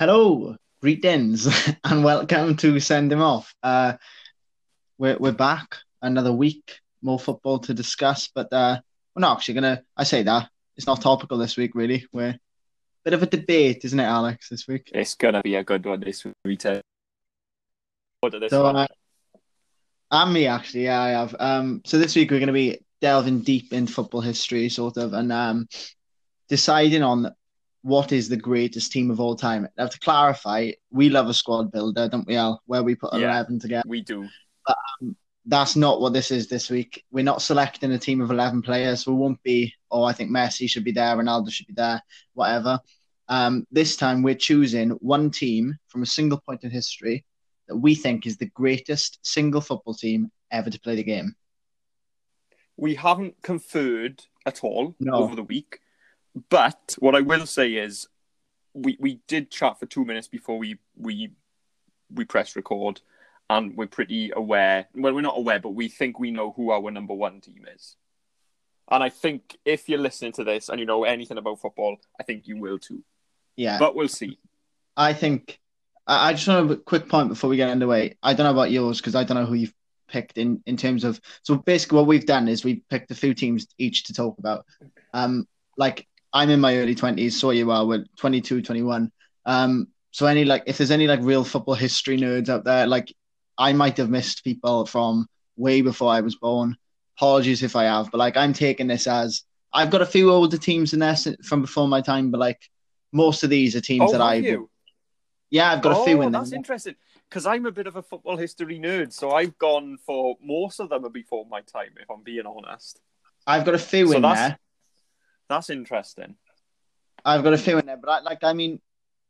Hello, greetings, and welcome to Send Him Off. Uh, we're we're back another week, more football to discuss, but uh, we're not actually gonna. I say that it's not topical this week, really. We're a bit of a debate, isn't it, Alex? This week. It's gonna be a good one this week. What this So, one? uh, and me actually, yeah, I have. Um, so this week we're gonna be delving deep in football history, sort of, and um, deciding on what is the greatest team of all time. Now, to clarify, we love a squad builder, don't we, Al? Where we put Yeah. eleven together. we do. But that's not what this is this week. We're not selecting a team of 11 players. We won't be, oh, I think Messi should be there, Ronaldo should be there, whatever. Um, this time we're choosing one team from a single point in history that we think is the greatest single football team ever to play the game. We haven't conferred at all No. over the week, but what I will say is, we we did chat for two minutes before we we we press record, and we're pretty aware. Well, we're not aware, but we think we know who our number one team is. And I think if you're listening to this and you know anything about football, I think you will too. Yeah, But we'll see. I think I, just want a quick point before we get underway. I don't know about yours because I don't know who you've picked in in terms of. So basically, what we've done is we've picked a few teams each to talk about. Um, like I'm in my early twenties, so you are. We're 22, 21. Um, so any like if there's any like real football history nerds out there, like I might have missed people from way before I was born. Apologies if I have, but like I'm taking this as I've got a few older teams in there from before my time, but like most of these are teams Oh, that I you? yeah, I've got a few oh, in there. that's interesting. Because I'm a bit of a football history nerd, so I've gone for most of them are before my time, if I'm being honest. I've got a few So in there. That's interesting. I've got a few in there, but I, like, I mean,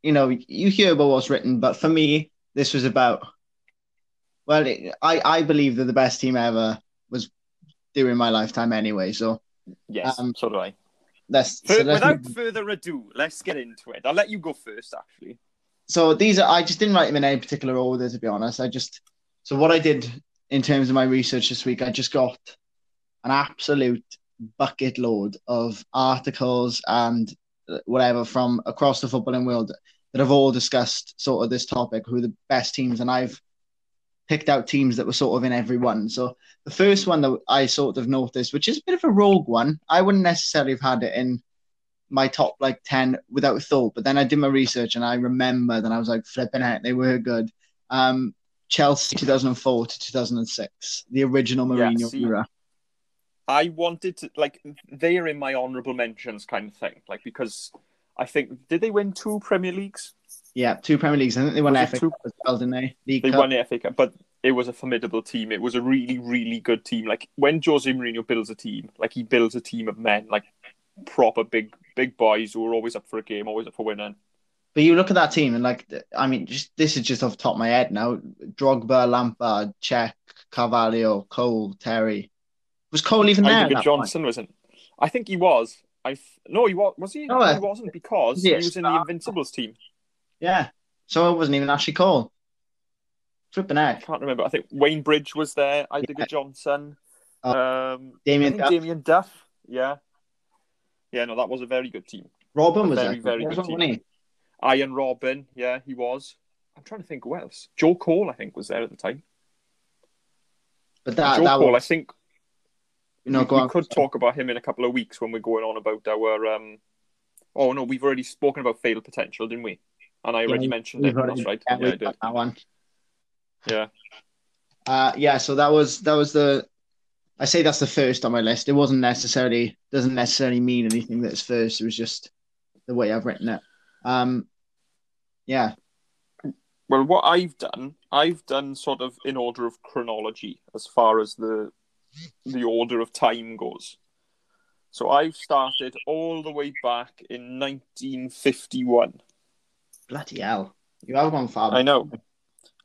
you know, you hear about what's written, but for me, this was about. Well, it, I I believe that the best team ever was during my lifetime anyway. So Yes, Um, so do I. let's. For, so, let's without further ado, let's get into it. I'll let you go first, actually. so these are. I just didn't write them in any particular order, to be honest. I just. So what I did in terms of my research this week, I just got an absolute bucket load of articles and whatever from across the footballing world that have all discussed sort of this topic, who are the best teams, and I've picked out teams that were sort of in every one. So the first one that I sort of noticed, which is a bit of a rogue one, I wouldn't necessarily have had it in my top like 10 without thought, but then I did my research and I remembered and I was like, flipping out, they were good. Um, Chelsea 2004 to 2006, the original Yeah, Mourinho see, era. I wanted to, like, they are in my honourable mentions kind of thing. Like, because I think, did they win two Premier Leagues? Yeah, two Premier Leagues. I think they won Was FA two- Cup as well, didn't they? League They Cup. won the FA Cup, but it was a formidable team. It was a really, really good team. Like, when Jose Mourinho builds a team, like, he builds a team of men, like, proper big, big boys who are always up for a game, always up for winning. But you look at that team and like, I mean, just this is just off the top of my head now. Drogba, Lampard, Cech, Carvalho, Cole, Terry. Was Cole even there? that Johnson wasn't. I think he was. I th- no, he was. Was he? No, No, he wasn't because he he was in the? Invincibles team. Yeah. So it wasn't even actually Cole. Flipping I can't remember. I think Wayne Bridge was there. Idiger Yeah. Johnson. Oh, um, Damien Duff. Damien Duff. Yeah. Yeah, no, that was a very good team. Robben a was very, there. very Wasn't good team. he? Arjen Robben. Yeah, he was. I'm trying to think who else. Joe Cole, I think, was there at the time. But that, Joe that Cole, was, I think you know, we, go we on. could talk about him in a couple of weeks when we're going on about our. Um... Oh no, we've already spoken about failed potential, didn't we? And I already Yeah, mentioned it. already- That's right. yeah, Yeah, I did. that one. Yeah. Uh, yeah, so that was that was the. I say that's the first on my list. It wasn't necessarily doesn't necessarily mean anything that's first. It was just the way I've written it. Um, yeah, Well, what I've done, I've done sort of in order of chronology as far as the the order of time goes. So I've started all the way back in 1951. bloody hell, you have gone far. I know,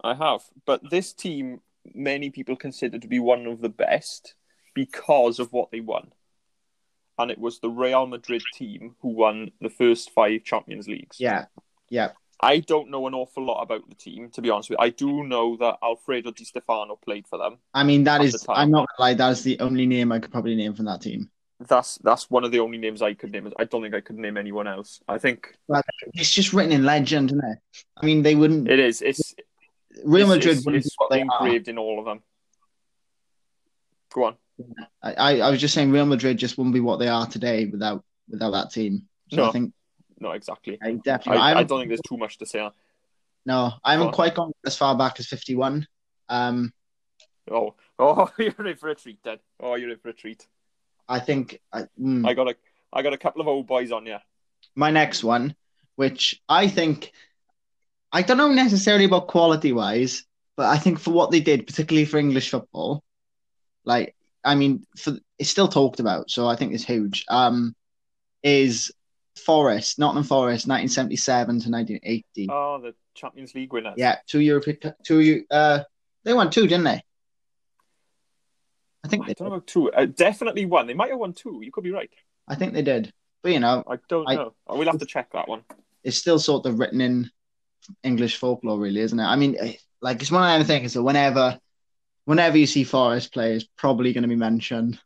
I have, but this team many people consider to be one of the best because of what they won, and it was the Real Madrid team who won the first five Champions Leagues. Yeah, yeah. I don't know an awful lot about the team, to be honest with you. I do know that Alfredo Di Stefano played for them. I mean that At is. I'm not gonna lie. That is the only name I could probably name from that team. that's that's one of the only names I could name. I don't think I could name anyone else. I think It's just written in legend, isn't it? I mean, they wouldn't. it is. It's Real Madrid It's, wouldn't. it's be what they are. engraved in all of them. Go on. I, I I was just saying, Real Madrid just wouldn't be what they are today without without that team. So No. I think No, exactly. I definitely. I, I don't think there's too much to say. on- No, I haven't on. quite gone as far back as fifty-one. Um, Oh, oh, you're in for a treat, then. Oh, you're in for a treat. I think I, mm, I got a, I got a couple of old boys on you. my next one, which I think, I don't know necessarily about quality wise, but I think for what they did, particularly for English football, like I mean, for it's still talked about, so I think it's huge. Um, is Forest, Nottingham Forest, nineteen seventy-seven to nineteen eighty. Oh, the Champions League winners. Yeah, two European, two uh, they won two, didn't they? I think I they don't know did. about two. Uh, definitely one. They might have won two. You could be right. I think they did, but you know, I don't I- know. Oh, we'll have to check that one. it's still sort of written in English folklore, really, isn't it? I mean, eh, like it's one of them things that whenever, whenever you see Forest play, it's probably going to be mentioned.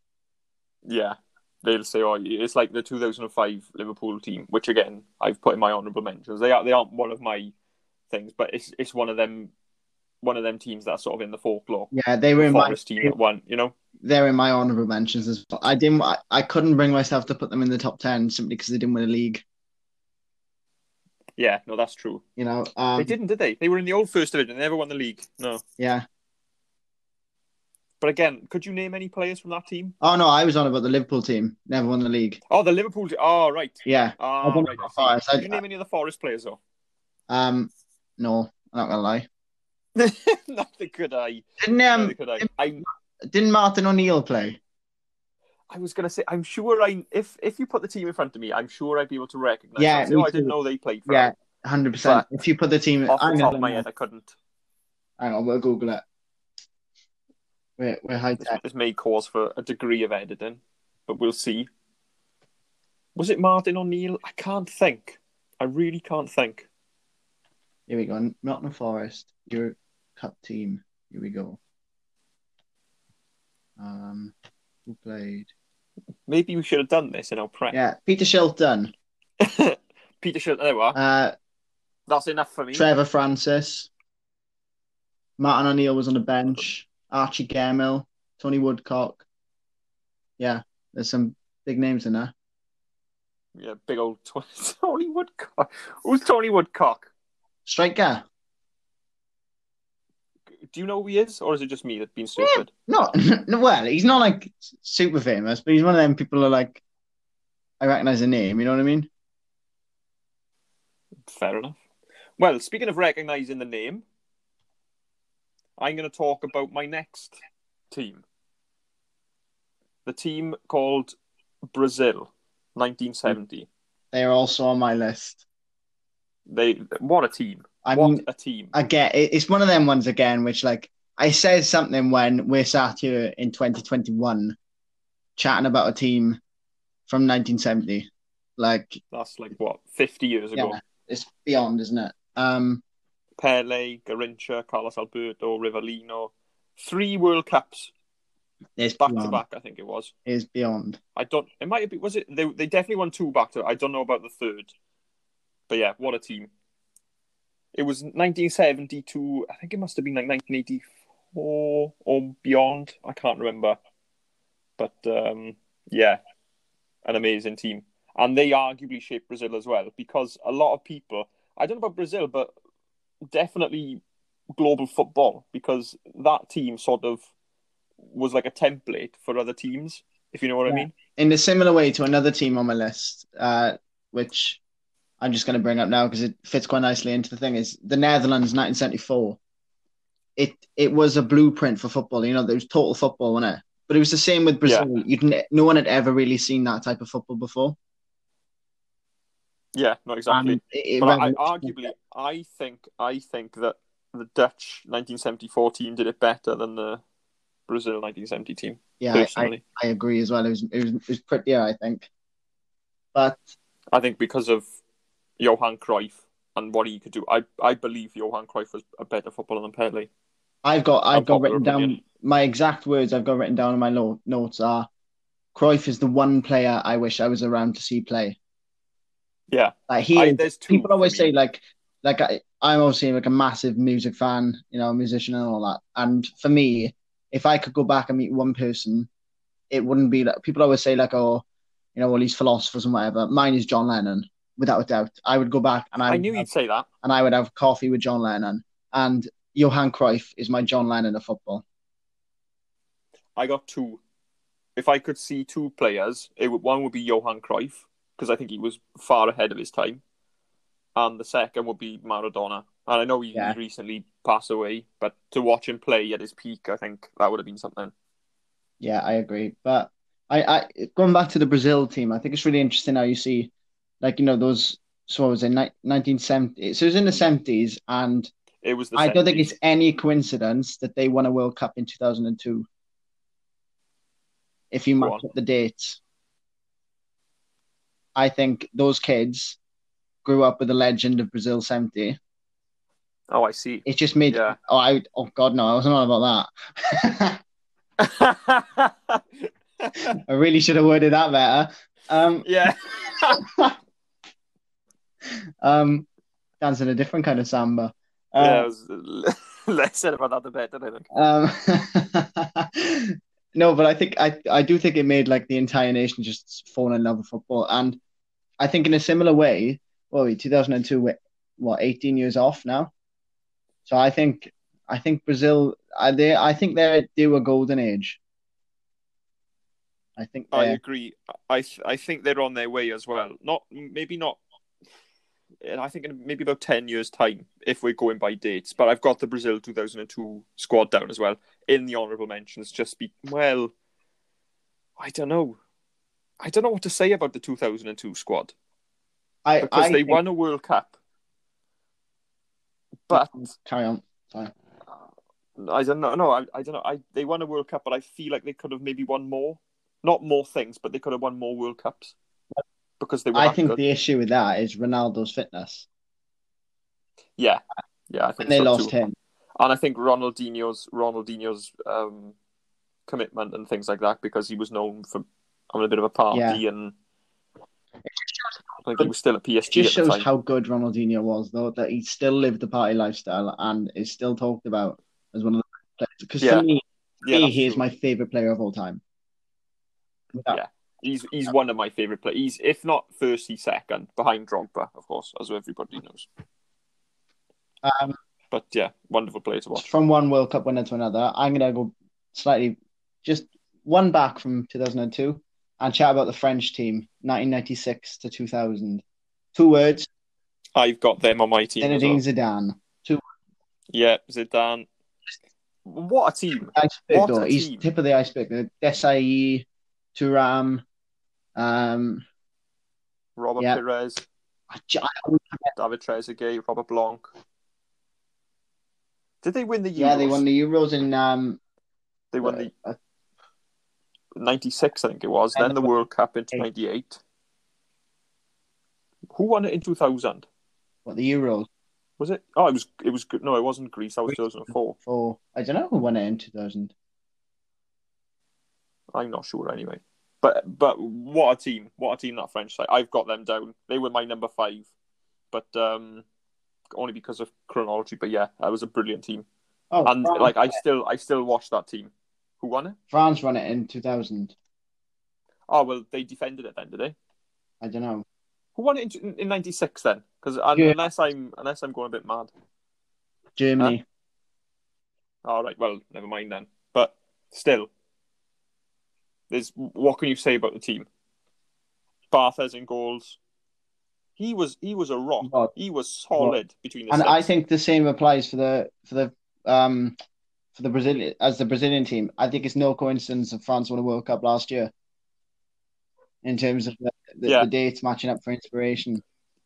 Yeah, they'll say, "Oh, it's like the 2005 Liverpool team," which again I've put in my honourable mentions. They are they aren't one of my things, but it's it's one of them, one of them teams that's sort of in the folklore. Yeah, they were in my team that won, you know. they're in my honorable mentions as well. I didn't, I, I couldn't bring myself to put them in the top ten simply because they didn't win a league. Yeah, no, that's true. You know, um, they didn't, did they? They were in the old first division. They never won the league. No, Yeah. But again, could you name any players from that team? Oh no, I was on about the Liverpool team. Never won the league. Oh, the Liverpool. Team. Oh, right. Yeah. Oh, don't know right. about I see. Forest. I- Did you name any of the Forest players though? Um, no, I'm not gonna lie. Nothing could I. Didn't um, Neither could I. I didn't Martin O'Neill play? I was gonna say, I'm sure I if if you put the team in front of me, I'm sure I'd be able to recognise. Yeah, them. oh, I didn't know they played for. Yeah, hundred percent. If you put the team, Off I'm the top of my head, I couldn't. hang on, we'll Google it. We're we're high This, tech. this may cause for a degree of editing, but we'll see. Was it Martin O'Neill? I can't think. I really can't think. Here we go. Nottingham Forest, your cup team. Here we go. Um, who played? Maybe we should have done this in our prep. Yeah, Peter Shilton, Peter Shilton. There we are. uh, That's enough for me. Trevor Francis, Martin O'Neill was on the bench. Archie Gemmell, Tony Woodcock. Yeah, there's some big names in there. Yeah, big old Tony, Tony Woodcock. Who's Tony Woodcock? Striker. Do you know who he is, or is it just me that's been stupid? No, no, well, he's not like super famous, but he's one of them people who are like, I recognize the name. You know what I mean? Fair enough. Well, speaking of recognising the name, I'm going to talk about my next team. The team called Brazil, 1970. They're also on my list. They what a team! I what mean, a team! Again, it's one of them ones again, which like I said something when we're sat here in 2021 chatting about a team from 1970. Like, That's like what 50 years ago. yeah, it's beyond, isn't it? Um, Pele, Garrincha, Carlos Alberto, Rivelino, three World Cups it's back to back. I think it was. Is beyond. I don't. It might have been. Was it? They they definitely won two back to. I don't know about the third, but yeah, what a team! It was 1972. I think it must have been like 1984 or beyond. I can't remember, but um, yeah, an amazing team, and they arguably shaped Brazil as well because a lot of people. I don't know about Brazil, but definitely global football because that team sort of was like a template for other teams. If you know what I mean. In a similar way to another team on my list, uh, which I'm just going to bring up now because it fits quite nicely into the thing, is the Netherlands 1974. It it was a blueprint for football. You know, there was total football, wasn't it? But it was the same with Brazil. You'd ne- no one had ever really seen that type of football before. Yeah, not exactly. And it, it but I, arguably, I think I think that the Dutch 1974 team did it better than the Brazil 1970 team. Yeah, I, I, I agree as well. It was, it was, it was prettier, I think. But I, think because of Johan Cruyff and what he could do, I I believe Johan Cruyff was a better footballer than Pele. I've got I've got written down my exact words I've got written down in my notes are Cruyff is the one player I wish I was around to see play. Yeah, Like he, I- there's two people always say like, like I, I'm obviously like a massive music fan, you know, musician and all that. And for me, if I could go back and meet one person, it wouldn't be like people always say like, oh, you know, all these philosophers and whatever. Mine is John Lennon, without a doubt. I would go back and I, I knew have- you'd say that. and I would have coffee with John Lennon. And Johan Cruyff is my John Lennon of football. I got two. If I could see two players, it would, one would be Johan Cruyff because I think he was far ahead of his time, and the second would be Maradona. And I know he, Yeah. recently passed away, but to watch him play at his peak, I think that would have been something. Yeah, I agree. But I, I going back to the Brazil team, I think it's really interesting how you see, like you know those. So what was it, 1970? So it was in the 70s, and It was the. I don't think it's any coincidence that they won a World Cup in 2002. If you Go match on. up the dates, I think those kids grew up with the legend of Brazil 70. Oh, I see. It just made Yeah. oh I oh god no I wasn't on about that. I really should have worded that better. Um, yeah. um, dancing a different kind of samba. yeah, Uh, it was less said about that the better, I think. Um, no, but I think I I do think it made like the entire nation just fall in love with football, and I think in a similar way. Well, 2002, we're, what 18 years off now, so I think I think Brazil, I they I think they're due a golden age. I think I agree. I th- I think they're on their way as well. Not maybe not. And I think in maybe about ten years' time, if we're going by dates. But I've got the Brazil 2002 squad down as well in the honourable mentions. Just be well. I don't know. I don't know what to say about the 2002 squad I because I they think- won a World Cup, but Carry on. Sorry. I don't know. No, I, I don't know. I they won a World Cup, but I feel like they could have maybe won more. Not more things, but they could have won more World Cups because they were. I think good. the issue with that is Ronaldo's fitness. Yeah, yeah. I think they so lost too. him, and I think Ronaldinho's Ronaldinho's um, commitment and things like that because he was known for having a bit of a party Yeah. and I think he was still at it PSG just at the shows how good Ronaldinho was, though, that he still lived the party lifestyle and is still talked about as one of the best players. Because Yeah. for me, yeah, he is my favorite player of all time. Without- Yeah. He's he's one of my favorite players. He's if not first, he's second behind Drogba, of course, as everybody knows. Um, But yeah, wonderful player to watch. from one World Cup winner to another, I'm gonna go slightly, just one back from 2002, and chat about the French team, 1996 to 2000. Two words: I've got them on my team. As well. Zinedine Zidane. Yeah, Zidane. What a team! Iceberg, What a He's team. tip of the iceberg. Desailly, Thuram, um, Robert Yeah. Pires, I, j- David Trezeguet, Robert Blanc. Did they win the Euros? yeah, they won the Euros in um, They won the uh, 96, I think it was. Then the World Cup in Eight. 98. Who won it in 2000? what the Euros Was it? Oh, it was. It was good. No, it wasn't Greece. That was 2004. for I don't know who won it in 2000. I'm not sure anyway. But but what a team! What a team that French side. I've got them down. They were my number five, but um, only because of chronology. But yeah, that was a brilliant team. Oh, And France, like I still I still watch that team. Who won it? France won it in 2000. Oh well, they defended it then, did they? I don't know. Who won it in, in '96 then? Because Yeah. unless I'm unless I'm going a bit mad. Germany. All right, well, never mind then. But still, there's what can you say about the team? Barthez in goals. He was he was a rock. He was. He was solid between the And I think the same applies for the for the um for the Brazilian as the Brazilian team. I think it's no coincidence that France won a World Cup last year. In terms of the, the, Yeah. the dates matching up for inspiration.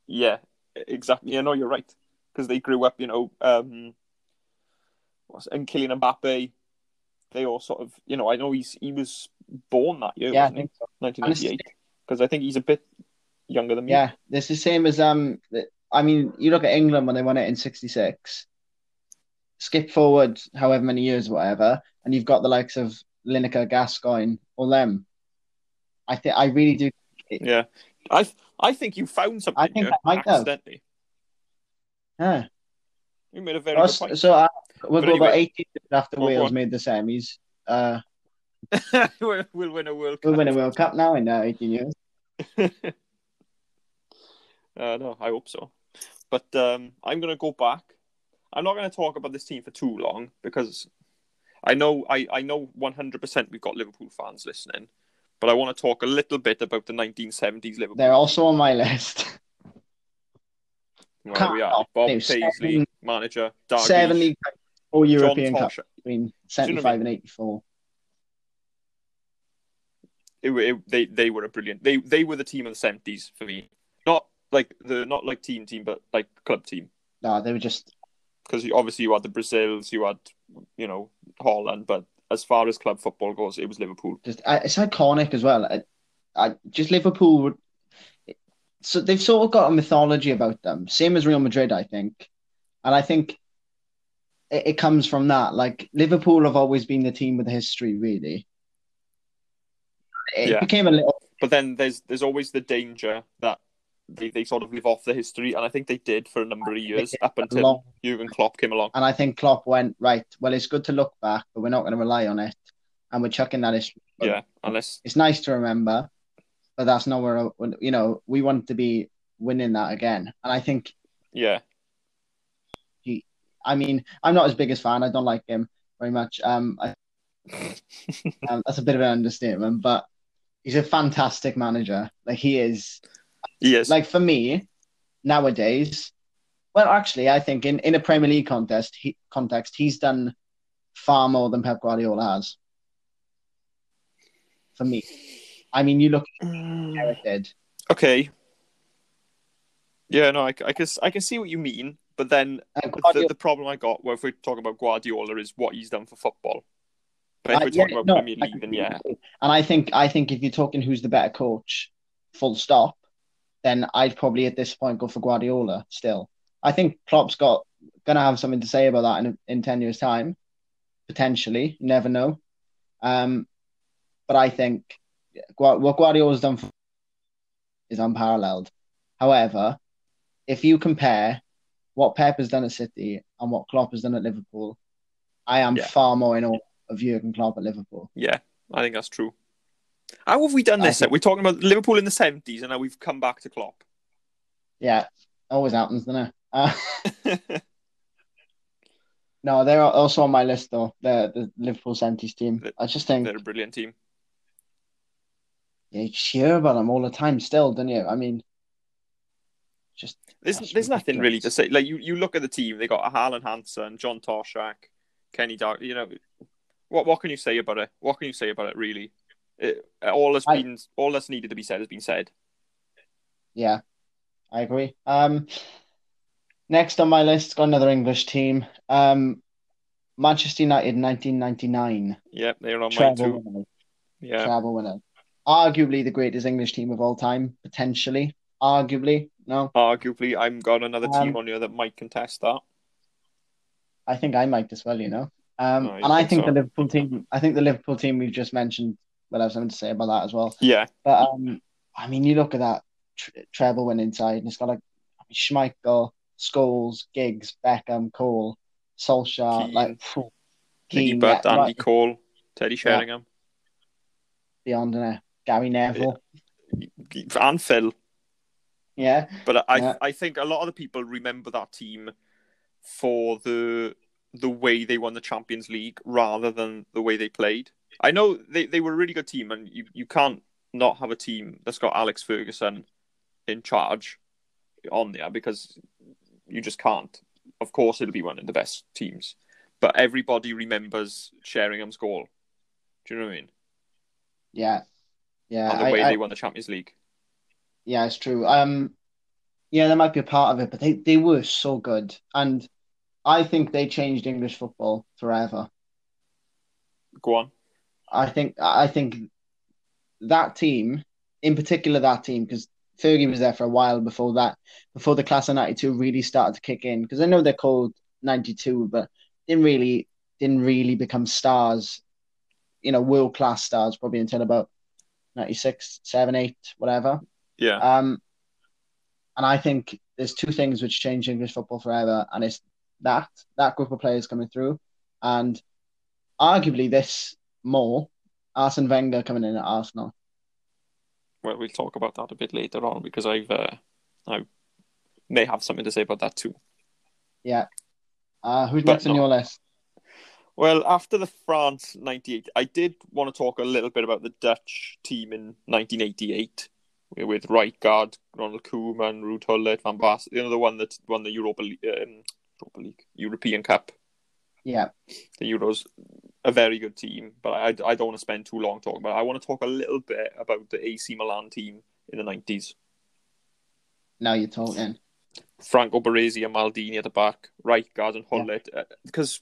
yeah, exactly. Yeah, know you're right because they grew up. You know, um, and Kylian Mbappe. They all sort of, you know, I know he's he was born that year, Yeah, I think so. 1998. Because I think he's a bit younger than me. Yeah, it's the same as um. I mean, you look at England when they won it in '66. Skip forward however many years, whatever, and you've got the likes of Lineker, Gascoigne, or them. I think I really do. Yeah, I I think you found something I think I might have. accidentally. Yeah. You made a very point. so uh, we'll But go about anyway. 18 years after Go on, go Wales on. made the semis. Uh, we'll, we'll win a World Cup. we'll win a World Cup now in uh, 18 years. Uh, no, I hope so. But um, I'm going to go back. I'm not going to talk about this team for too long because I know I, I know 100% we've got Liverpool fans listening. But I want to talk a little bit about the 1970s Liverpool. They're also on my list. Where we are. Bob Paisley, seven- manager. Dalglish, Seven league John European Cup between you know 75 what and 84. It, it, they they were a brilliant. They they were the team of the 70s for me. Not like the not like team team, but like club team. No, they were just because obviously you had the Brazils, you had you know Holland, but as far as club football goes, it was Liverpool. just uh, it's iconic as well. I, I just Liverpool would. So they've sort of got a mythology about them, same as Real Madrid, I think, and I think it, it comes from that. Like Liverpool have always been the team with the history, really. It Yeah. became a little. But then there's there's always the danger that they, they sort of live off the history, and I think they did for a number of years up until long- Jurgen Klopp came along. And I think Klopp went right. Well, it's good to look back, but we're not going to rely on it, and we're chucking that history. Yeah, unless It's nice to remember, but that's not where you know we want to be winning that again. And I think yeah, I mean, I'm not his biggest fan. I don't like him very much. Um, I, um, that's a bit of an understatement, but he's a fantastic manager. Like he is. he is. Like for me, nowadays, well, actually, I think in, in a Premier League contest, he, context, he's done far more than Pep Guardiola has. For me, I mean, you look at Mm, how it did. okay. Yeah, no, I, I can I can see what you mean, but then Uh, the, the problem I got, well, if we're talking about Guardiola, is what he's done for football. But if I- we're talking yeah, about no, Premier League, then yeah, And I think I think if you're talking who's the better coach, full stop, then I'd probably at this point go for Guardiola still. I think Klopp's got gonna have something to say about that in in ten years' time, potentially. You never know. Um, but I think what Guardiola's done for is unparalleled. However, if you compare what Pep has done at City and what Klopp has done at Liverpool, I am Yeah. far more in awe of Jurgen Klopp at Liverpool. yeah, I think that's true. How have we done this? think- We're talking about Liverpool in the seventies, and now we've come back to Klopp. Yeah, always happens, doesn't it? Uh, no, they're also on my list though. The the Liverpool seventies team. I just think They're a brilliant team. yeah, you hear about them all the time still, don't you? I mean, just There's there's nothing really to say. Like you, you look at the team, they got Alan Hansen, John Toshack, Kenny Dark. You know, what what can you say about it? What can you say about it? Really, it, all has I- been all that's needed to be said has been said. yeah, I agree. Um, next on my list, got another English team. Um, Manchester United, nineteen ninety nine. Yeah, they're on mine Treble too. winners. Yeah, Treble winners. Arguably the greatest English team of all time, potentially. Arguably, no. arguably, I'm got another team Um, on here that might contest that. I think I might as well, you know. Um, you and I think so? the Liverpool team, I think the Liverpool team we've just mentioned will have something to say about that as well. Yeah, But um, I mean, you look at that tr- treble win inside, and it's got like I mean, Schmeichel, Scholes, Giggs, Beckham, Cole, Solskjaer, Keane. like phew, Butt, yeah, Andy right Cole, Teddy Sheringham, beyond there, Gary Neville, and Phil. yeah, But I Yeah. I think a lot of the people remember that team for the the way they won the Champions League rather than the way they played. I know they, they were a really good team, and you, you can't not have a team that's got Alex Ferguson in charge on there because you just can't. Of course, it'll be one of the best teams, but everybody remembers Sheringham's goal. Do you know what I mean? yeah, yeah. and the I- way I- they won the Champions League. Yeah, it's true. Um, yeah, that might be a part of it, but they, they were so good, and I think they changed English football forever. Go on. I think I think that team, in particular, that team, because Fergie was there for a while before that, before the class of '92 really started to kick in. Because I know they're called '92, but didn't really didn't really become stars, you know, world class stars probably until about 96, 7, 8, whatever. Yeah. Um, and I think there's two things which change English football forever, and it's that that group of players coming through, and arguably this more Arsene Wenger coming in at Arsenal. Well, we'll talk about that a bit later on because I've uh, I may have something to say about that too. Yeah. Uh, who's But next on your list? Well, after the France '98, I did want to talk a little bit about the Dutch team in 1988 with Rijkaard, Ronald Koeman, Ruud Gullit, Van Basten. You know, the one that won the Europa League, um, Europa League, European Cup. Yeah. The Euros, a very good team, but I, I don't want to spend too long talking about it. I want to talk a little bit about the AC Milan team in the 90s. Now you're talking. Franco Baresi and Maldini at the back, Rijkaard and Gullit. Uh, because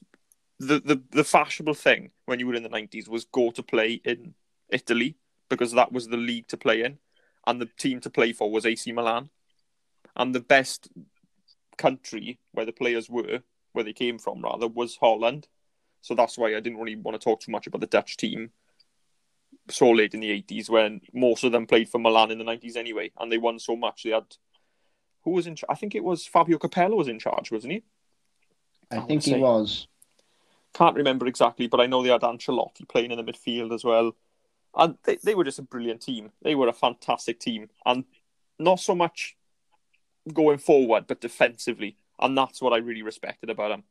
the, the, the fashionable thing when you were in the 90s was go to play in Italy because that was the league to play in. And the team to play for was AC Milan. And the best country where the players were, where they came from rather, was Holland. So that's why I didn't really want to talk too much about the Dutch team so late in the 80s when most of them played for Milan in the 90s anyway. And they won so much. They had who was in? Ch- I think it was Fabio Capello was in charge, wasn't he? I I think he was. Can't remember exactly, but I know they had Ancelotti playing in the midfield as well, and they, they were just a brilliant team. They were a fantastic team, and not so much going forward, but defensively, and that's what I really respected about him.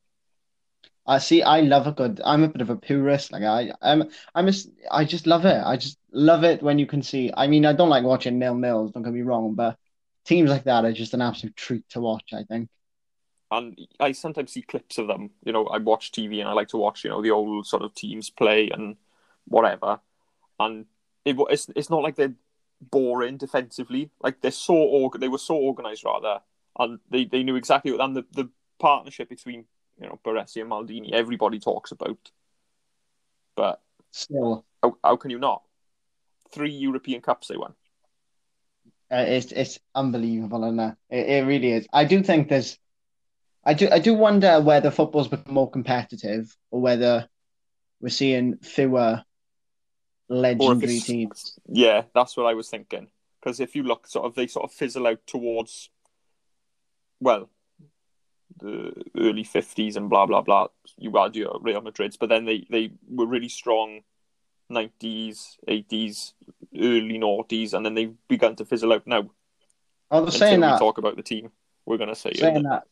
I see. I love a good. I'm a bit of a purist. Like I, I'm, I'm a, I just love it. I just love it when you can see. I mean, I don't like watching nil nils. Don't get me wrong, but teams like that are just an absolute treat to watch. I think. And I sometimes see clips of them. You know, I watch TV and I like to watch, you know, the old sort of teams play and whatever. And it, it's it's not like they're boring defensively. Like they're so org- they were so organized rather, and they, they knew exactly what. And the, the partnership between you know Baresi and Maldini, everybody talks about. But Still, how, how can you not? Three European Cups they won. uh, it's it's unbelievable, and it? it it really is. I do think there's. I do I do wonder whether football's become more competitive or whether we're seeing fewer legendary teams. Yeah, that's what I was thinking. Because if you look, sort of, they sort of fizzle out towards, well, the early fifties and blah blah blah. You had your Real Madrid's, but then they they were really strong, nineties, eighties, early noughties, and then they've begun to fizzle out now. I was Until saying we that talk about the team, we're gonna say saying that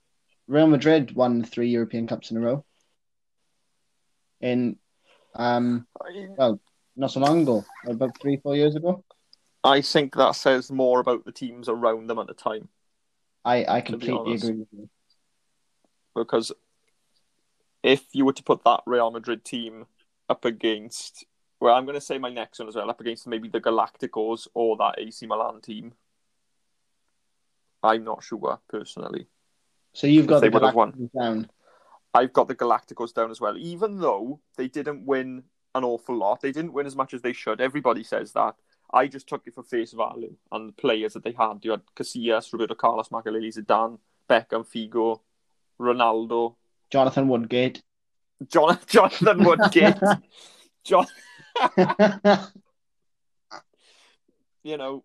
Real Madrid won three European Cups in a row. In um not so long ago, about three, four years ago. I think that says more about the teams around them at the time. I, I completely agree with you. because if you were to put that Real Madrid team up against, well, I'm going to say my next one as well, up against maybe the Galacticos or that AC Milan team, I'm not sure personally. So you've got the would have won. Galacticos down. I've got the Galacticos down as well, even though they didn't win an awful lot. They didn't win as much as they should. Everybody says that. I just took it for face value and the players that they had. You had Casillas, Roberto Carlos, Makelele, Zidane, Beckham, Figo, Ronaldo, Jonathan Woodgate. John, Jonathan Woodgate. John, you know,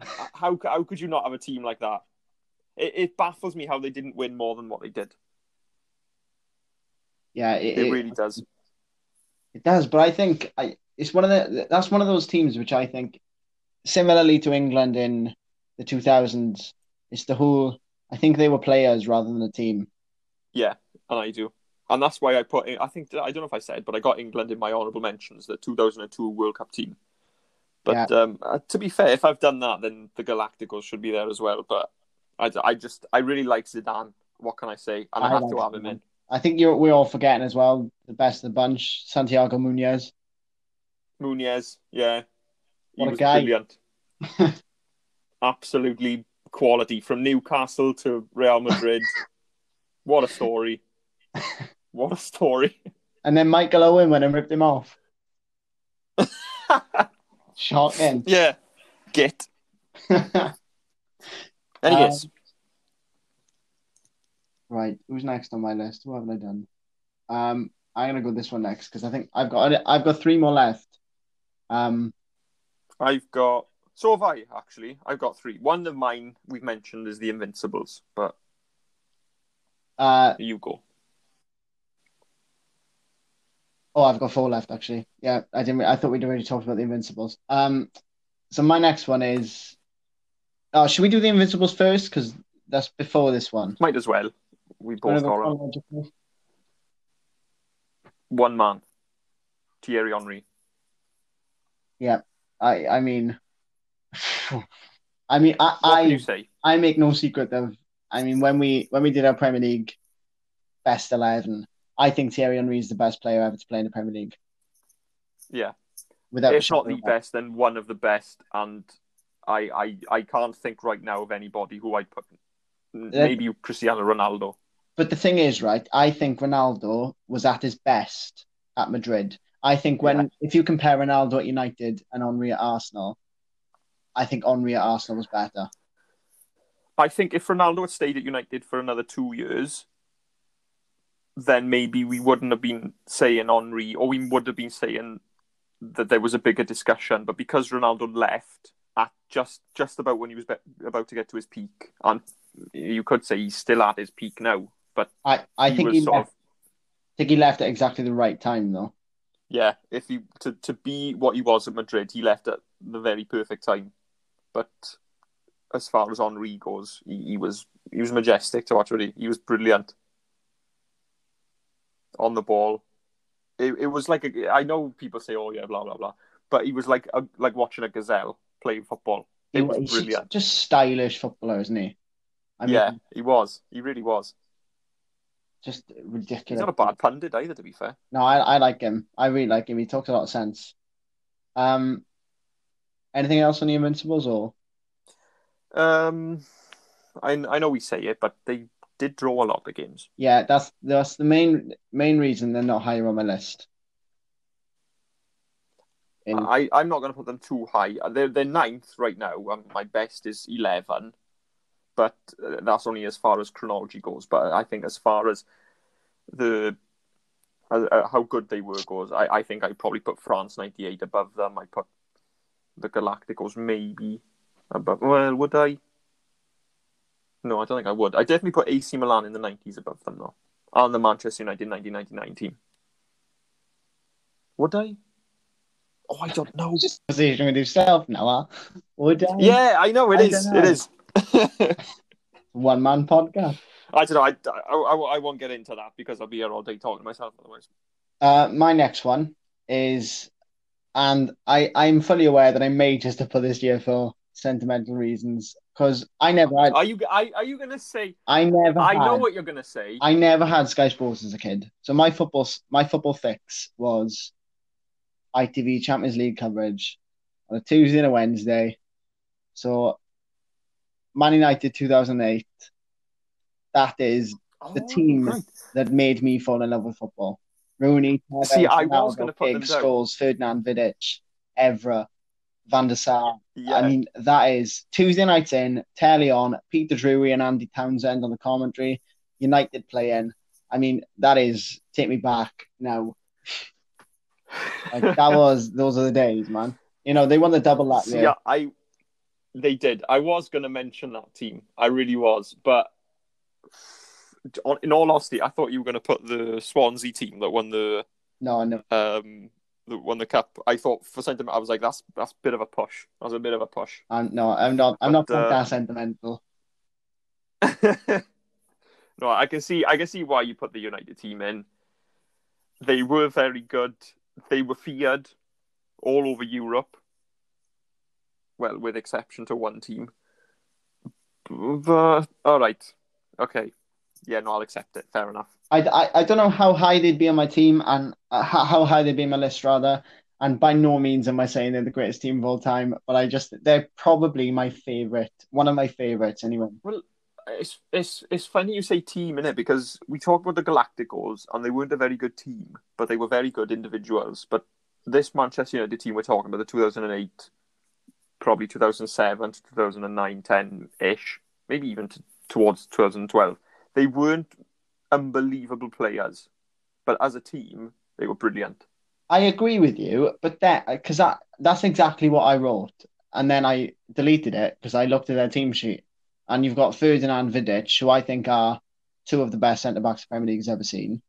how how could you not have a team like that? It, it baffles me how they didn't win more than what they did. yeah, it, It it, really does. It does. But I think I, it's one of the that's one of those teams which I think, similarly to England in the two thousands, it's the whole. I think they were players rather than a team. Yeah, and I do. And that's why I put I think, I don't know if I said, but I got England in my honourable mentions, the 2002 World Cup team. But um, uh, to be fair, if I've done that, then the Galacticos should be there as well. But I, I just, I really like Zidane. What can I say? And I, I have like to have him in. I think you're we're all forgetting as well the best of the bunch, Santiago Munez. Munez, yeah. He What a guy. brilliant. Absolutely quality. From Newcastle to Real Madrid. what a story. What a story. And then Michael Owen went and ripped him off. Shocking. yeah. Git. Anyways, um, Right, who's next on my list? Who haven't I done? Um, I'm gonna go this one next because I think I've got I've got three more left. Um, I've got so have I actually. I've got three. One of mine we've mentioned is the Invincibles, but Uh, you go. oh, I've got four left actually. Yeah, I didn't. I thought we'd already talked about the Invincibles. Um, so my next one is. Oh, should we do the Invincibles first? Because that's before this one. Might as well. We both got. Chronologically. one man. Thierry Henry. Yeah, I I mean, I mean I What can you say? I make no secret of. I mean when we when we did our Premier League best eleven, I think Thierry Henry is the best player ever to play in the Premier League. Yeah. Without a if not the best, then one of the best. And I, I, I can't think right now of anybody who I'd put. Maybe Cristiano Ronaldo. But the thing is, right? I think Ronaldo was at his best at Madrid. I think when Yeah. if you compare Ronaldo at United and Henry at Arsenal, I think Henry at Arsenal was better. I think if Ronaldo had stayed at United for another two years, then maybe we wouldn't have been saying Henry, or we would have been saying that there was a bigger discussion. But because Ronaldo left at just just about when he was be- about to get to his peak, and you could say he's still at his peak now, but I, I he think he left, of think he left at exactly the right time though. yeah. If he to to be what he was at Madrid, he left at the very perfect time. But as far as Henry goes, he, he was he was majestic to watch. Really, he was brilliant on the ball. It, it was like a, I know people say, "Oh yeah, blah blah blah," but he was like a, like watching a gazelle playing football. It He- was brilliant. just stylish footballer, isn't he? I mean, yeah, he was. He really was. Just ridiculous. He's not a bad pundit either, to be fair. No, I, I like him. I really like him. He talks a lot of sense. Um, anything else on the Invincibles or? Um, I I know we say it, but they did draw a lot of games. Yeah, that's that's the main main reason they're not higher on my list. In- I, I'm not going to put them too high. They're, they're ninth right now. Um, my best is 11, but uh, that's only as far as chronology goes. But I think as far as the uh, uh, how good they were goes, I, I think I'd probably put France 98 above them. I put the Galacticos maybe above. Well, would I? No, I don't think I would. I definitely put AC Milan in the 90s above them, though. And the Manchester United 1999 team. Would I? Oh, I don't know. just conversation with yourself now, huh? Would I? Yeah, I know it I is. dunno. It is. One man podcast. I don't know. I, I, I won't get into that because I'll be here all day talking to myself otherwise. Uh, my next one is, and I I'm fully aware that I may just have put this year for sentimental reasons because I never had Are you? I, are you gonna say? I never I had, know what you're gonna say. I never had Sky Sports as a kid. So my football my football fix was ITV Champions League coverage on a Tuesday and a Wednesday. So Man United 2008. That is the Oh, team right. that made me fall in love with football. Rooney, Tevez, See, I was Ronaldo, gonna put them Giggs, down. Scholes, Ferdinand Vidic, Evra, Van der Sar. Yeah. I mean, that is Tuesday nights in, telly on, Peter Drury and Andy Townsend on the commentary, United playing. I mean, that is take me back now. Like that was those are the days, man. You know, they won the double that year. I. They did. I was gonna mention that team. I really was, but in all honesty, I thought you were gonna put the Swansea team that won the No, no. um that won the cup. I thought for sentiment, I was like, that's that's a bit of a push. That was a bit of a push. I'm no, I'm not I'm But, not uh, that sentimental. no, I can see I can see why you put the United team in. They were very good. They were feared all over Europe. Well, with exception to one team. But all right, okay, yeah, no, I'll accept it. Fair enough. I, I, I don't know how high they'd be on my team and uh, how, how high they'd be on my list rather. And by no means am I saying they're the greatest team of all time, but I just they're probably my favorite, one of my favorites anyway. Well, it's it's it's funny you say team in it because we talked about the Galacticos and they weren't a very good team, but they were very good individuals. But this Manchester United team we're talking about, the 2008, probably 2007 to 2009, 10 ish, maybe even to, towards 2012, they weren't unbelievable players, but as a team, they were brilliant. I agree with you, but that because that that's exactly what I wrote, and then I deleted it because I looked at their team sheet, and you've got Ferdinand Vidic, who I think are two of the best centre backs the Premier League's ever seen,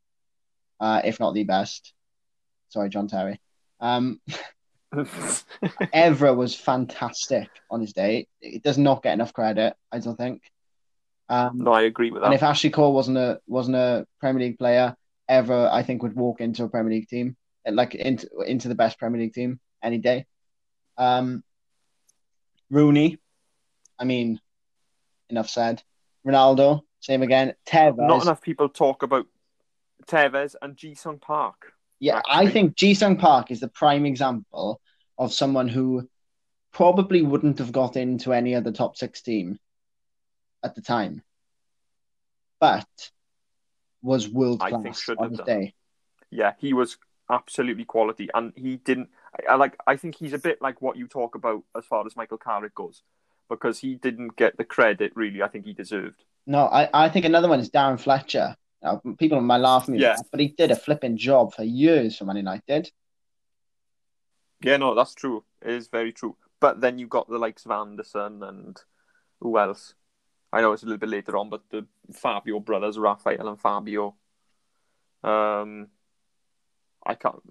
uh, if not the best. Sorry, John Terry. Um, Evra was fantastic on his day. It does not get enough credit, I don't think. Um, no, I agree with that. and if Ashley Cole wasn't a wasn't a Premier League player, Evra I think would walk into a Premier League team, like into into the best Premier League team any day. Um, Rooney, I mean, enough said. Ronaldo, same again. Tevez, Not enough people talk about Tevez and Ji Sung Park. Yeah, I think Ji Sung Park is the prime example of someone who probably wouldn't have got into any other top six team at the time, but was world class on his day. Yeah, he was absolutely quality, and he didn't. I, I like. I think he's a bit like what you talk about as far as Michael Carrick goes, because he didn't get the credit really. I think he deserved. No, I, I think another one is Darren Fletcher. Now, people might laugh at me, Yeah. but he did a flipping job for years for Man United. Yeah, no, that's true. It is very true. But then you got the likes of Anderson and who else? I know it's a little bit later on, but the Fabio brothers, Raphael and Fabio. Um, I can't.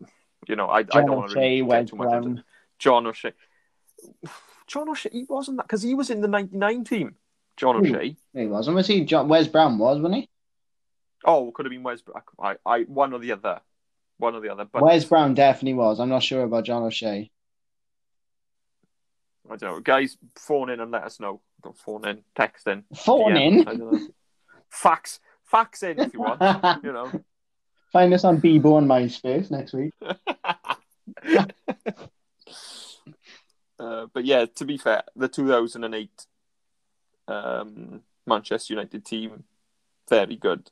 You know, I, I don't want to really Wes get too much into. John O'Shea. John O'Shea, he wasn't that because he was in the '99 team. John? O'Shea. He wasn't. Was he? John, Wes Brown was, wasn't he? Oh, could have been Wes. I, I, one or the other, one or the other. But Wes Brown definitely was. I'm not sure about John O'Shea. I don't know. Guys, phone in and let us know. Don't phone in, text in. Phone Yeah, in. I don't know. Fax, fax in if you want. you know. Find us on Bebo and MySpace next week. Uh, but yeah, to be fair, the 2008 um, Manchester United team, very good.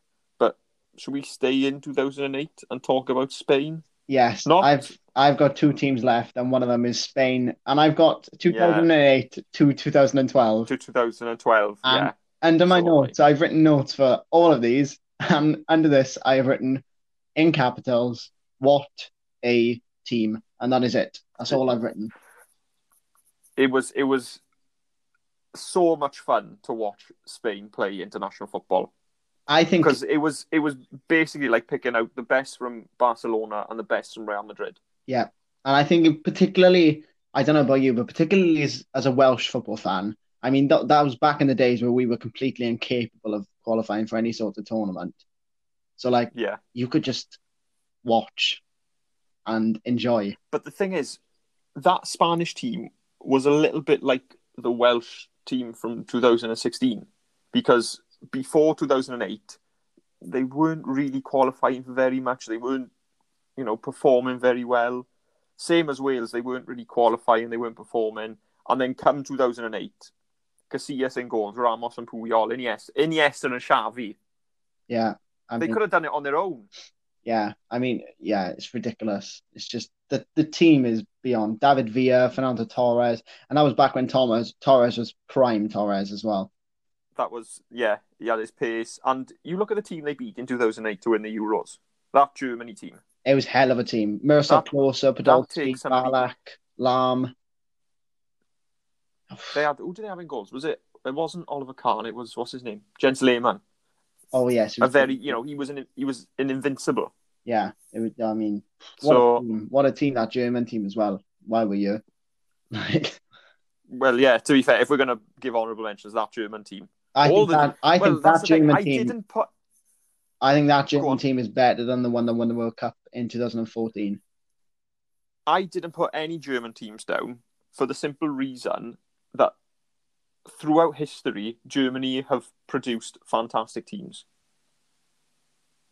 Should we stay in 2008 and talk about Spain? Yes, Not- I've I've got two teams left, and one of them is Spain, and I've got 2008 to 2012. To 2012, Um, yeah. Under my So notes, I've written notes for all of these, and under this, I have written in capitals, "What a team," and that is it. That's all I've written. It was it was so much fun to watch Spain play international football. I think because it was it was basically like picking out the best from Barcelona and the best from Real Madrid. Yeah, and I think particularly, I don't know about you, but particularly as, as a Welsh football fan, I mean that that was back in the days where we were completely incapable of qualifying for any sort of tournament. So like Yeah, you could just watch and enjoy. but the thing is, that Spanish team was a little bit like the Welsh team from 2016 because before 2008 they weren't really qualifying for very much. They weren't, you know, performing very well. Same as Wales, they weren't really qualifying. They weren't performing. And then come 2008, Casillas in goals, Ramos and Puyol, Iniesta, Iniesta and Xavi. Yeah, I They mean, could have done it on their own. yeah, I mean, yeah, it's ridiculous. It's just the the team is beyond David Villa, Fernando Torres, and that was back when Torres Torres was prime Torres as well. That was yeah, he had his pace. And you look at the team they beat in 2008 to win the Euros. That Germany team. It was hell of a team. Miroslav Klose, Podolski, Ballack, Lahm. They had who did they have in goals? Was it? It wasn't Oliver Kahn. It was what's his name? Jens Lehmann. Oh yes, A very you know he was an he was an invincible. yeah. It was, I mean, what a So team! What a team that German team as well. Why were you? Like, well yeah. To be fair, if we're gonna give honourable mentions, that German team. I All think the- that I well, think that thing. German I team. didn't put. I think that German team is better than the one that won the World Cup in 2014. I didn't put any German teams down for the simple reason that throughout history, Germany have produced fantastic teams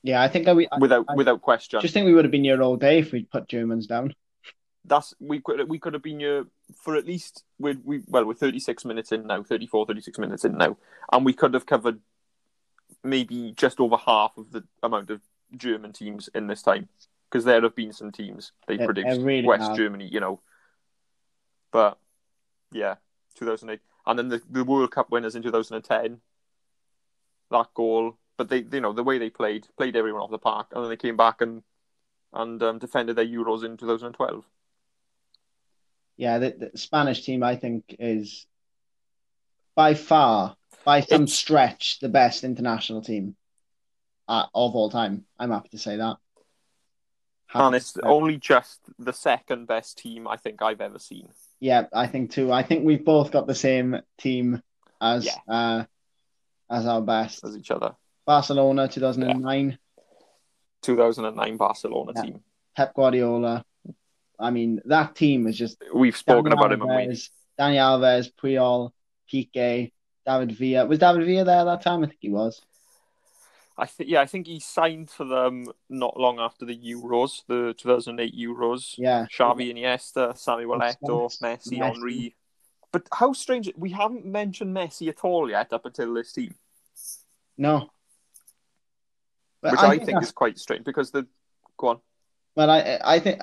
Yeah, I think I, we I without I without question. just think we would have been here all day if we'd put Germans down. That's we could we could have been here for at least we we well we're 36 minutes in now 34 36 minutes in now and we could have covered maybe just over half of the amount of German teams in this time because there have been some teams they There- produced really West have. Germany you know but yeah 2008 and then the, the World Cup winners in 2010 that goal but they you know the way they played played everyone off the park and then they came back and and um, defended their Euros in 2012. Yeah, the, the Spanish team I think is by far, by some It's- stretch, the best international team uh, of all time. I'm happy to say that. Happy and it's only just the second best team I think I've ever seen. Yeah, I think too. I think we've both got the same team as Yeah. uh as our best. as each other. Barcelona 2009, 2009 Barcelona Yeah. team. Pep Guardiola. I mean, that team is just We've spoken Dani about him, haven't we? Alves, Dani Alves, Puyol, Piqué, David Villa. Was David Villa there that time? I think he was. I think yeah, I think he signed for them not long after the Euros, the 2008 Euros. Yeah. Xavi, Iniesta, Samuel Eto'o, Messi, Messi. Henry. But how strange! We haven't mentioned Messi at all yet up until this team, No. But which I, think, that's- is quite strange because the go on. Well, I I think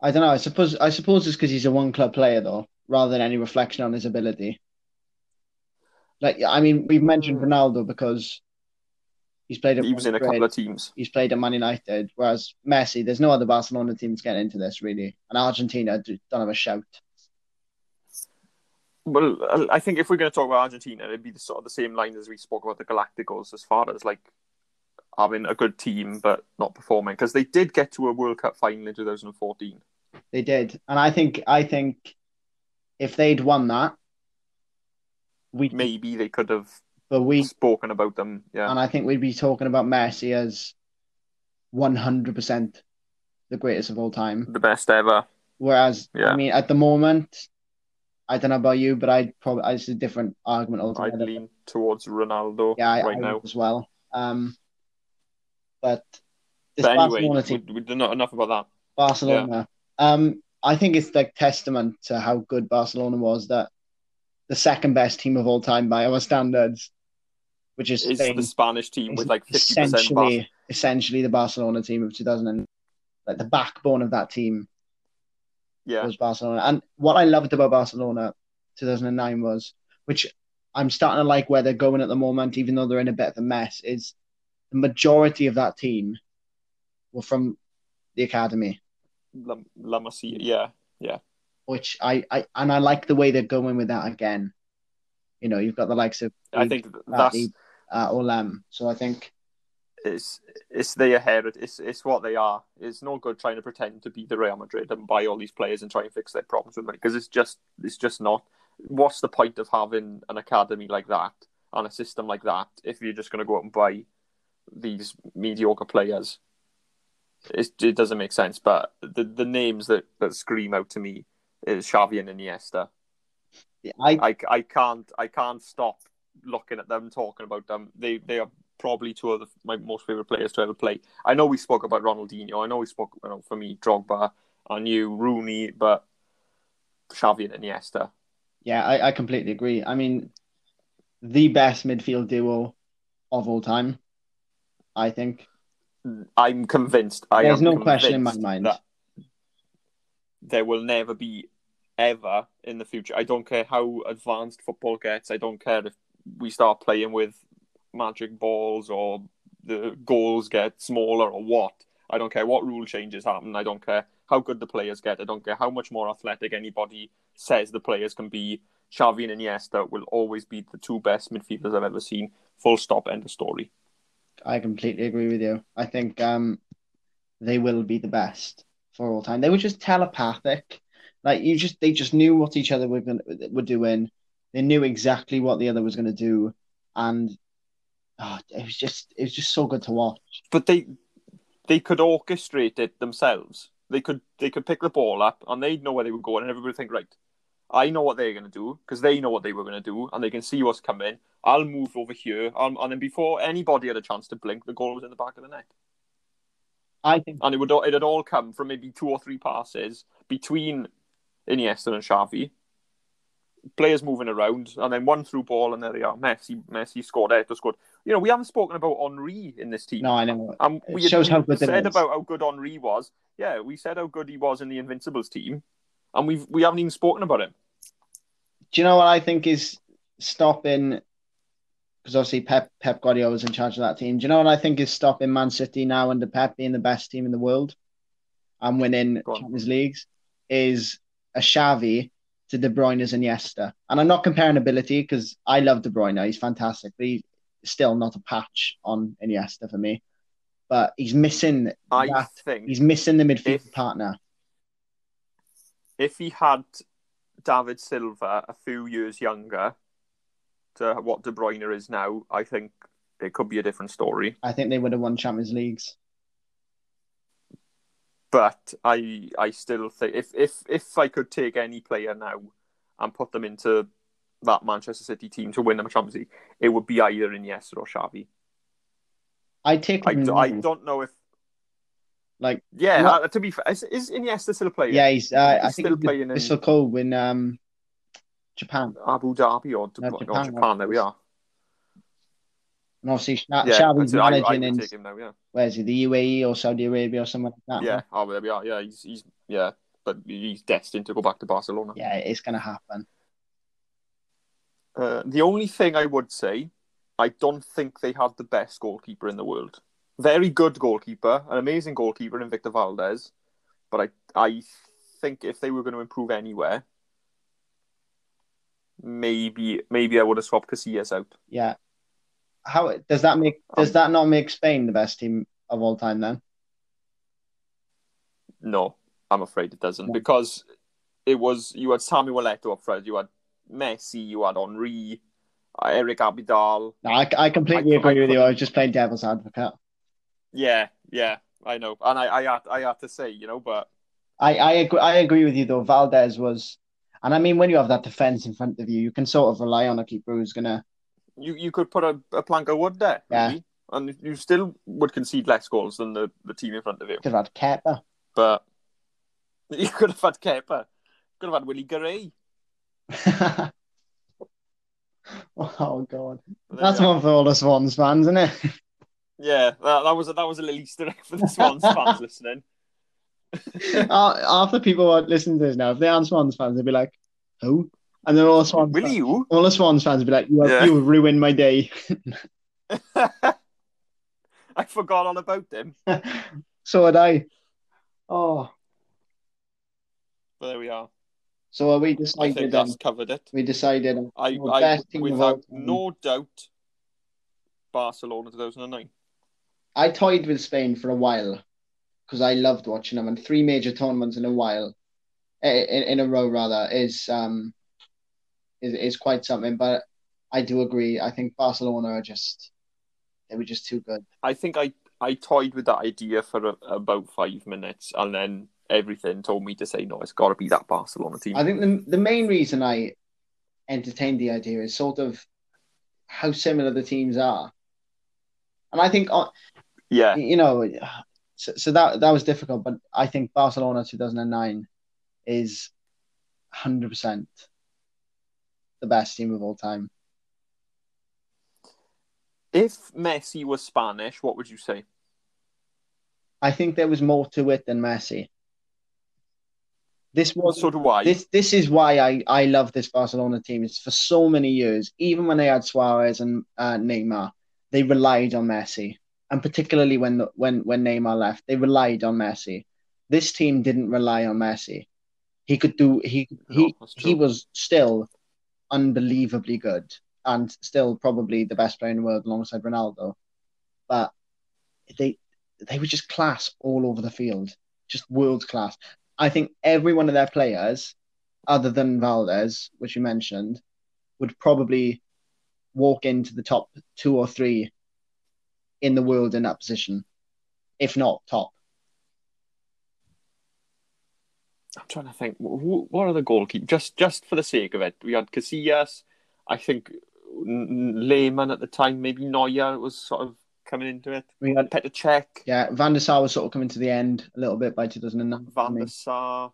I don't know. I suppose I suppose it's because he's a one club player though, rather than any reflection on his ability. Like I mean, we've mentioned Hmm. Ronaldo because he's played at He was in a couple of teams. he's played at Man United, whereas Messi, there's no other Barcelona teams getting into this really, and Argentina do- don't have a shout. Well, I think if we're going to talk about Argentina, it'd be the sort of the same line as we spoke about the Galacticos, as far as like having a good team but not performing, because they did get to a World Cup final in 2014. They did, and I think I think if they'd won that, we Maybe they could have but we spoken about them. Yeah, and I think we'd be talking about Messi as one hundred percent the greatest of all time. the best ever. Whereas, Yeah. I mean, at the moment, I don't know about you, but I'd probably it's a different argument I'd altogether. lean towards Ronaldo yeah, I, right I now. as well. Um, but this But anyway, Barcelona team, we, we not enough about that. Barcelona, um, I think it's like testament to how good Barcelona was that the second best team of all time by our standards, which is the Spanish team with like 50% Bar- essentially essentially the Barcelona team of 2000 and like the backbone of that team Yeah, was Barcelona. And what I loved about Barcelona 2009 was, which I'm starting to like where they're going at the moment, even though they're in a bit of a mess, is the majority of that team were from the academy, La, La Masia. Yeah, yeah. which I, I and I like the way they're going with that again. You know, you've got the likes of I think that's uh, Olem. So I think it's it's their heritage. It's it's what they are. It's no good trying to pretend to be the Real Madrid and buy all these players and try and fix their problems with money because it's just it's just not. What's the point of having an academy like that and a system like that if you're just going to go out and buy these mediocre players? It, it doesn't make sense. But the the names that, that scream out to me is Xavi and Iniesta. I I, I can't I can't stop looking at them talking about them. They they are probably two of the, my most favorite players to ever play. I know we spoke about Ronaldinho. I know we spoke you know, for me Drogba and you Rooney, but Xavi and Iniesta. yeah, I, I completely agree. I mean, the best midfield duo of all time, I think. I'm convinced. I There's am no question in my mind. that there will never be ever in the future. I don't care how advanced football gets. I don't care if we start playing with magic balls or the goals get smaller or what. I don't care what rule changes happen. I don't care how good the players get. I don't care how much more athletic anybody says the players can be. Xavi and Iniesta will always be the two best midfielders I've ever seen. Full stop. End of story. I completely agree with you. I think um, they will be the best for all time. They were just telepathic. Like you just, they just knew what each other were going were doing. They knew exactly what the other was going to do, and oh, it was just, it was just so good to watch. but they they could orchestrate it themselves. They could they could pick the ball up and they'd know where they were going, and everybody would think, right, I know what they're going to do because they know what they were going to do, and they can see what's coming. I'll move over here, um, and then before anybody had a chance to blink, the goal was in the back of the net, I think and it would it had all come from maybe two or three passes between Iniesta and Xavi. Players moving around, and then one through ball, and there they are. Messi, Messi scored. Eto'o scored. You know, we haven't spoken about Henry in this team. no, I know. Um, It we shows how good said about how good Henry was. Yeah, we said how good he was in the Invincibles team, and we've we haven't even spoken about him. Do you know what I think is stopping because obviously Pep Pep Guardiola was in charge of that team. Do you know what I think is stopping Man City now under Pep being the best team in the world and winning. Champions Leagues is a Xavi to De Bruyne's Iniesta. And I'm not comparing ability because I love De Bruyne. He's fantastic, but he's still not a patch on Iniesta for me. But he's missing I that. think He's missing the midfield If- partner. If he had David Silva a few years younger to what De Bruyne is now, I think it could be a different story. I think they would have won Champions Leagues. But I I still think if if if I could take any player now and put them into that Manchester City team to win the Champions League, it would be either Iniesta or Xavi. I take I, I don't know if like yeah. What- uh, to be fair, is, is Iniesta still a player? yeah, he's uh, I He's think still playing in- Vissel Kobe in um, Japan. Abu Dhabi or No, Japan, or Japan. There we are. And obviously, Sha- Yeah, Xavi's it. I, I managing in now. Yeah. where is he? The UAE or Saudi Arabia or somewhere like that. Yeah. Oh, there we are. Yeah, he's he's yeah, but he's destined to go back to Barcelona. yeah, it's gonna happen. Uh, the only thing I would say, I don't think they had the best goalkeeper in the world. Very good goalkeeper, an amazing goalkeeper in Victor Valdés, but I I think if they were going to improve anywhere, maybe maybe I would have swapped Casillas out. Yeah. How does that make? Does Um, that not make Spain the best team of all time then? No, I'm afraid it doesn't No. because it was you had Samuel Eto'o up front, you had Messi, you had Henry, uh, Eric Abidal. No, I, I completely I- agree I with you. I was just playing devil's advocate. Yeah, yeah, I know, and I I had, I had to say, you know, but I I agree. I agree with you though. Valdés was, and I mean when you have that defense in front of you, you can sort of rely on a keeper who's gonna. you you could put a, a plank of wood there, Yeah. really, and you still would concede less goals than the, the team in front of you. Could have had Kepa. But you could have had Kepa, could have had Willy Guéret. oh god, that's one for all the Swans fans, isn't it? Yeah, that, that was a, that was a little Easter egg for the Swans fans listening. Half the people who are listening to this now, if they aren't Swans fans, they'd be like, "Who?" And then all the Swans, Will you? all the Swans fans would be like, "You have, Yeah. you have ruined my day." I forgot all about them. so had I. Oh, But there we are. so are we I decided? think then? that's covered it. We decided. I, I best team of all without no doubt, Barcelona 2009. I toyed with Spain for a while because I loved watching them, and three major tournaments in a while, in, in a row rather, is um is is quite something. But I do agree. I think Barcelona are just they were just too good. I think I, I toyed with that idea for a, about five minutes, and then everything told me to say no. It's got to be that Barcelona team. I think the the main reason I entertained the idea is sort of how similar the teams are, and I think uh, yeah, you know, so, so that that was difficult. But I think Barcelona 2009 is 100 percent the best team of all time. if Messi was Spanish, what would you say? I think there was more to it than Messi. This was sort of why this this is why I, I love this Barcelona team. It's for so many years, even when they had Suarez and uh, Neymar, they relied on Messi, and particularly when the, when when Neymar left, they relied on Messi. This team didn't rely on Messi. He could do he he oh, that's true. he was still unbelievably good and still probably the best player in the world alongside Ronaldo. But they they were just class all over the field, just world class. I think every one of their players, other than Valdés, which you mentioned, would probably walk into the top two or three in the world in that position, if not top. I'm trying to think. What are the goalkeepers? Just just for the sake of it, we had Casillas. I think N- Lehmann at the time, maybe Neuer was sort of coming into it. We had Petr Cech, yeah, Van der Sar was sort of coming to the end a little bit by 2009. Van der Sar.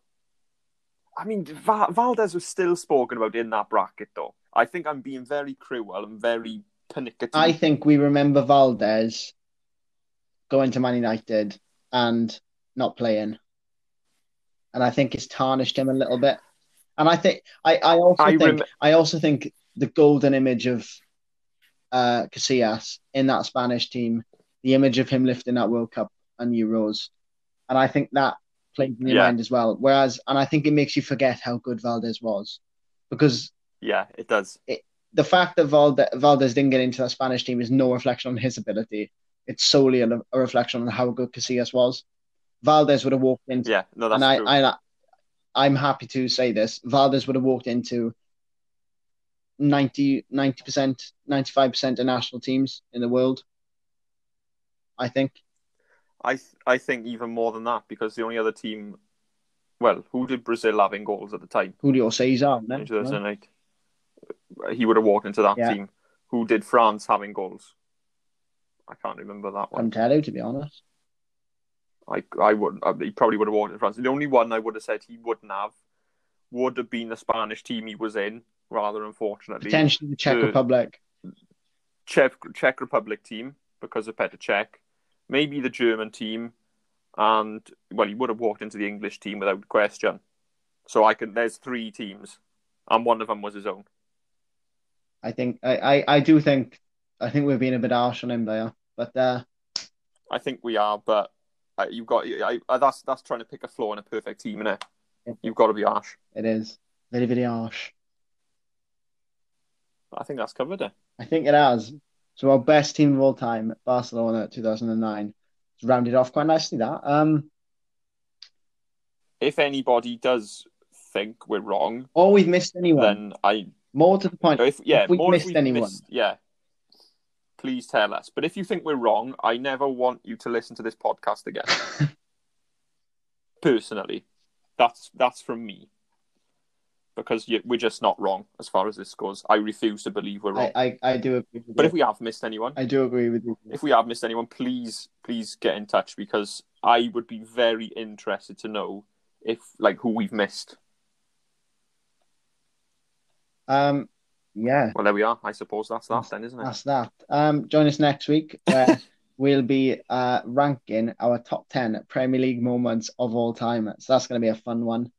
I mean, Va- Valdés was still spoken about in that bracket, though. I think I'm being very cruel and very I think we remember Valdés going to Man United and not playing. And I think it's tarnished him a little bit. And I think I, I also I think rem- I also think the golden image of uh, Casillas in that Spanish team, the image of him lifting that World Cup and Euros, and I think that played in your Yeah. mind as well. Whereas, and I think it makes you forget how good Valdés was, because Yeah, it does. The fact that Valde- Valdés didn't get into that Spanish team is no reflection on his ability. It's solely a, a reflection on how good Casillas was. Valdés would have walked into, Yeah, no, that's and I, true. I, I'm happy to say this. Valdés would have walked into 90 percent, ninety five percent of national teams in the world. I think I th- I think even more than that because the only other team, well, who did Brazil have in goals at the time Julio Cesar. no? in 2008? He would have walked into that Yeah. team. Who did France having goals? I can't remember that one. you to be honest. I I would uh, he probably would have walked in France. The only one I would have said he wouldn't have would have been the Spanish team he was in. Rather unfortunately, Potentially the Czech the- Republic. Czech Czech Republic team because of Petr Cech, maybe the German team, and well, he would have walked into the English team without question. So I can. There's three teams, and one of them was his own. I think I, I, I do think I think we're being a bit harsh on him there, but uh, I think we are, but uh, you've got. I, I, that's that's trying to pick a flaw in a perfect team, innit? You've got to be harsh. it is very very harsh. I think that's covered it. I think it has. So our best team of all time, Barcelona, two thousand and nine, it's rounded off quite nicely. That um, If anybody does think we're wrong, or we've missed anyone. then I More to the point, if yeah, If we've more if missed we've anyone. missed- yeah. Please tell us. But if you think we're wrong, I never want you to listen to this podcast again. Personally, that's that's from me. Because you, we're just not wrong as far as this goes. I refuse to believe we're wrong. I, I, I do agree with but you. if we have missed anyone, I do agree with you. if we have missed anyone, please please get in touch because I would be very interested to know if like who we've missed. Um, yeah, Well, there we are. I suppose that's that then, isn't it? that's that. Um, join us next week where we'll be uh ranking our top ten Premier League moments of all time. So that's going to be a fun one.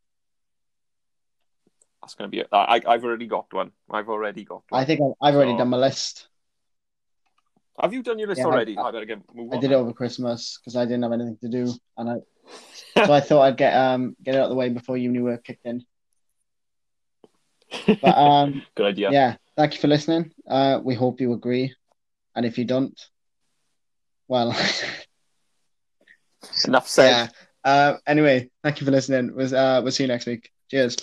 That's going to be it. I, I've already got one. I've already got one. I think I've, I've already So- done my list. Have you done your list Yeah, I- already? I- I, better get move I on. did it over Christmas because I didn't have anything to do, and I so I thought I'd get um get it out of the way before uni work kicked in. But um, Good idea. yeah, thank you for listening. Uh, we hope you agree, and if you don't, well, Enough said. yeah. Uh, anyway, thank you for listening. Was uh, we'll see you next week. Cheers.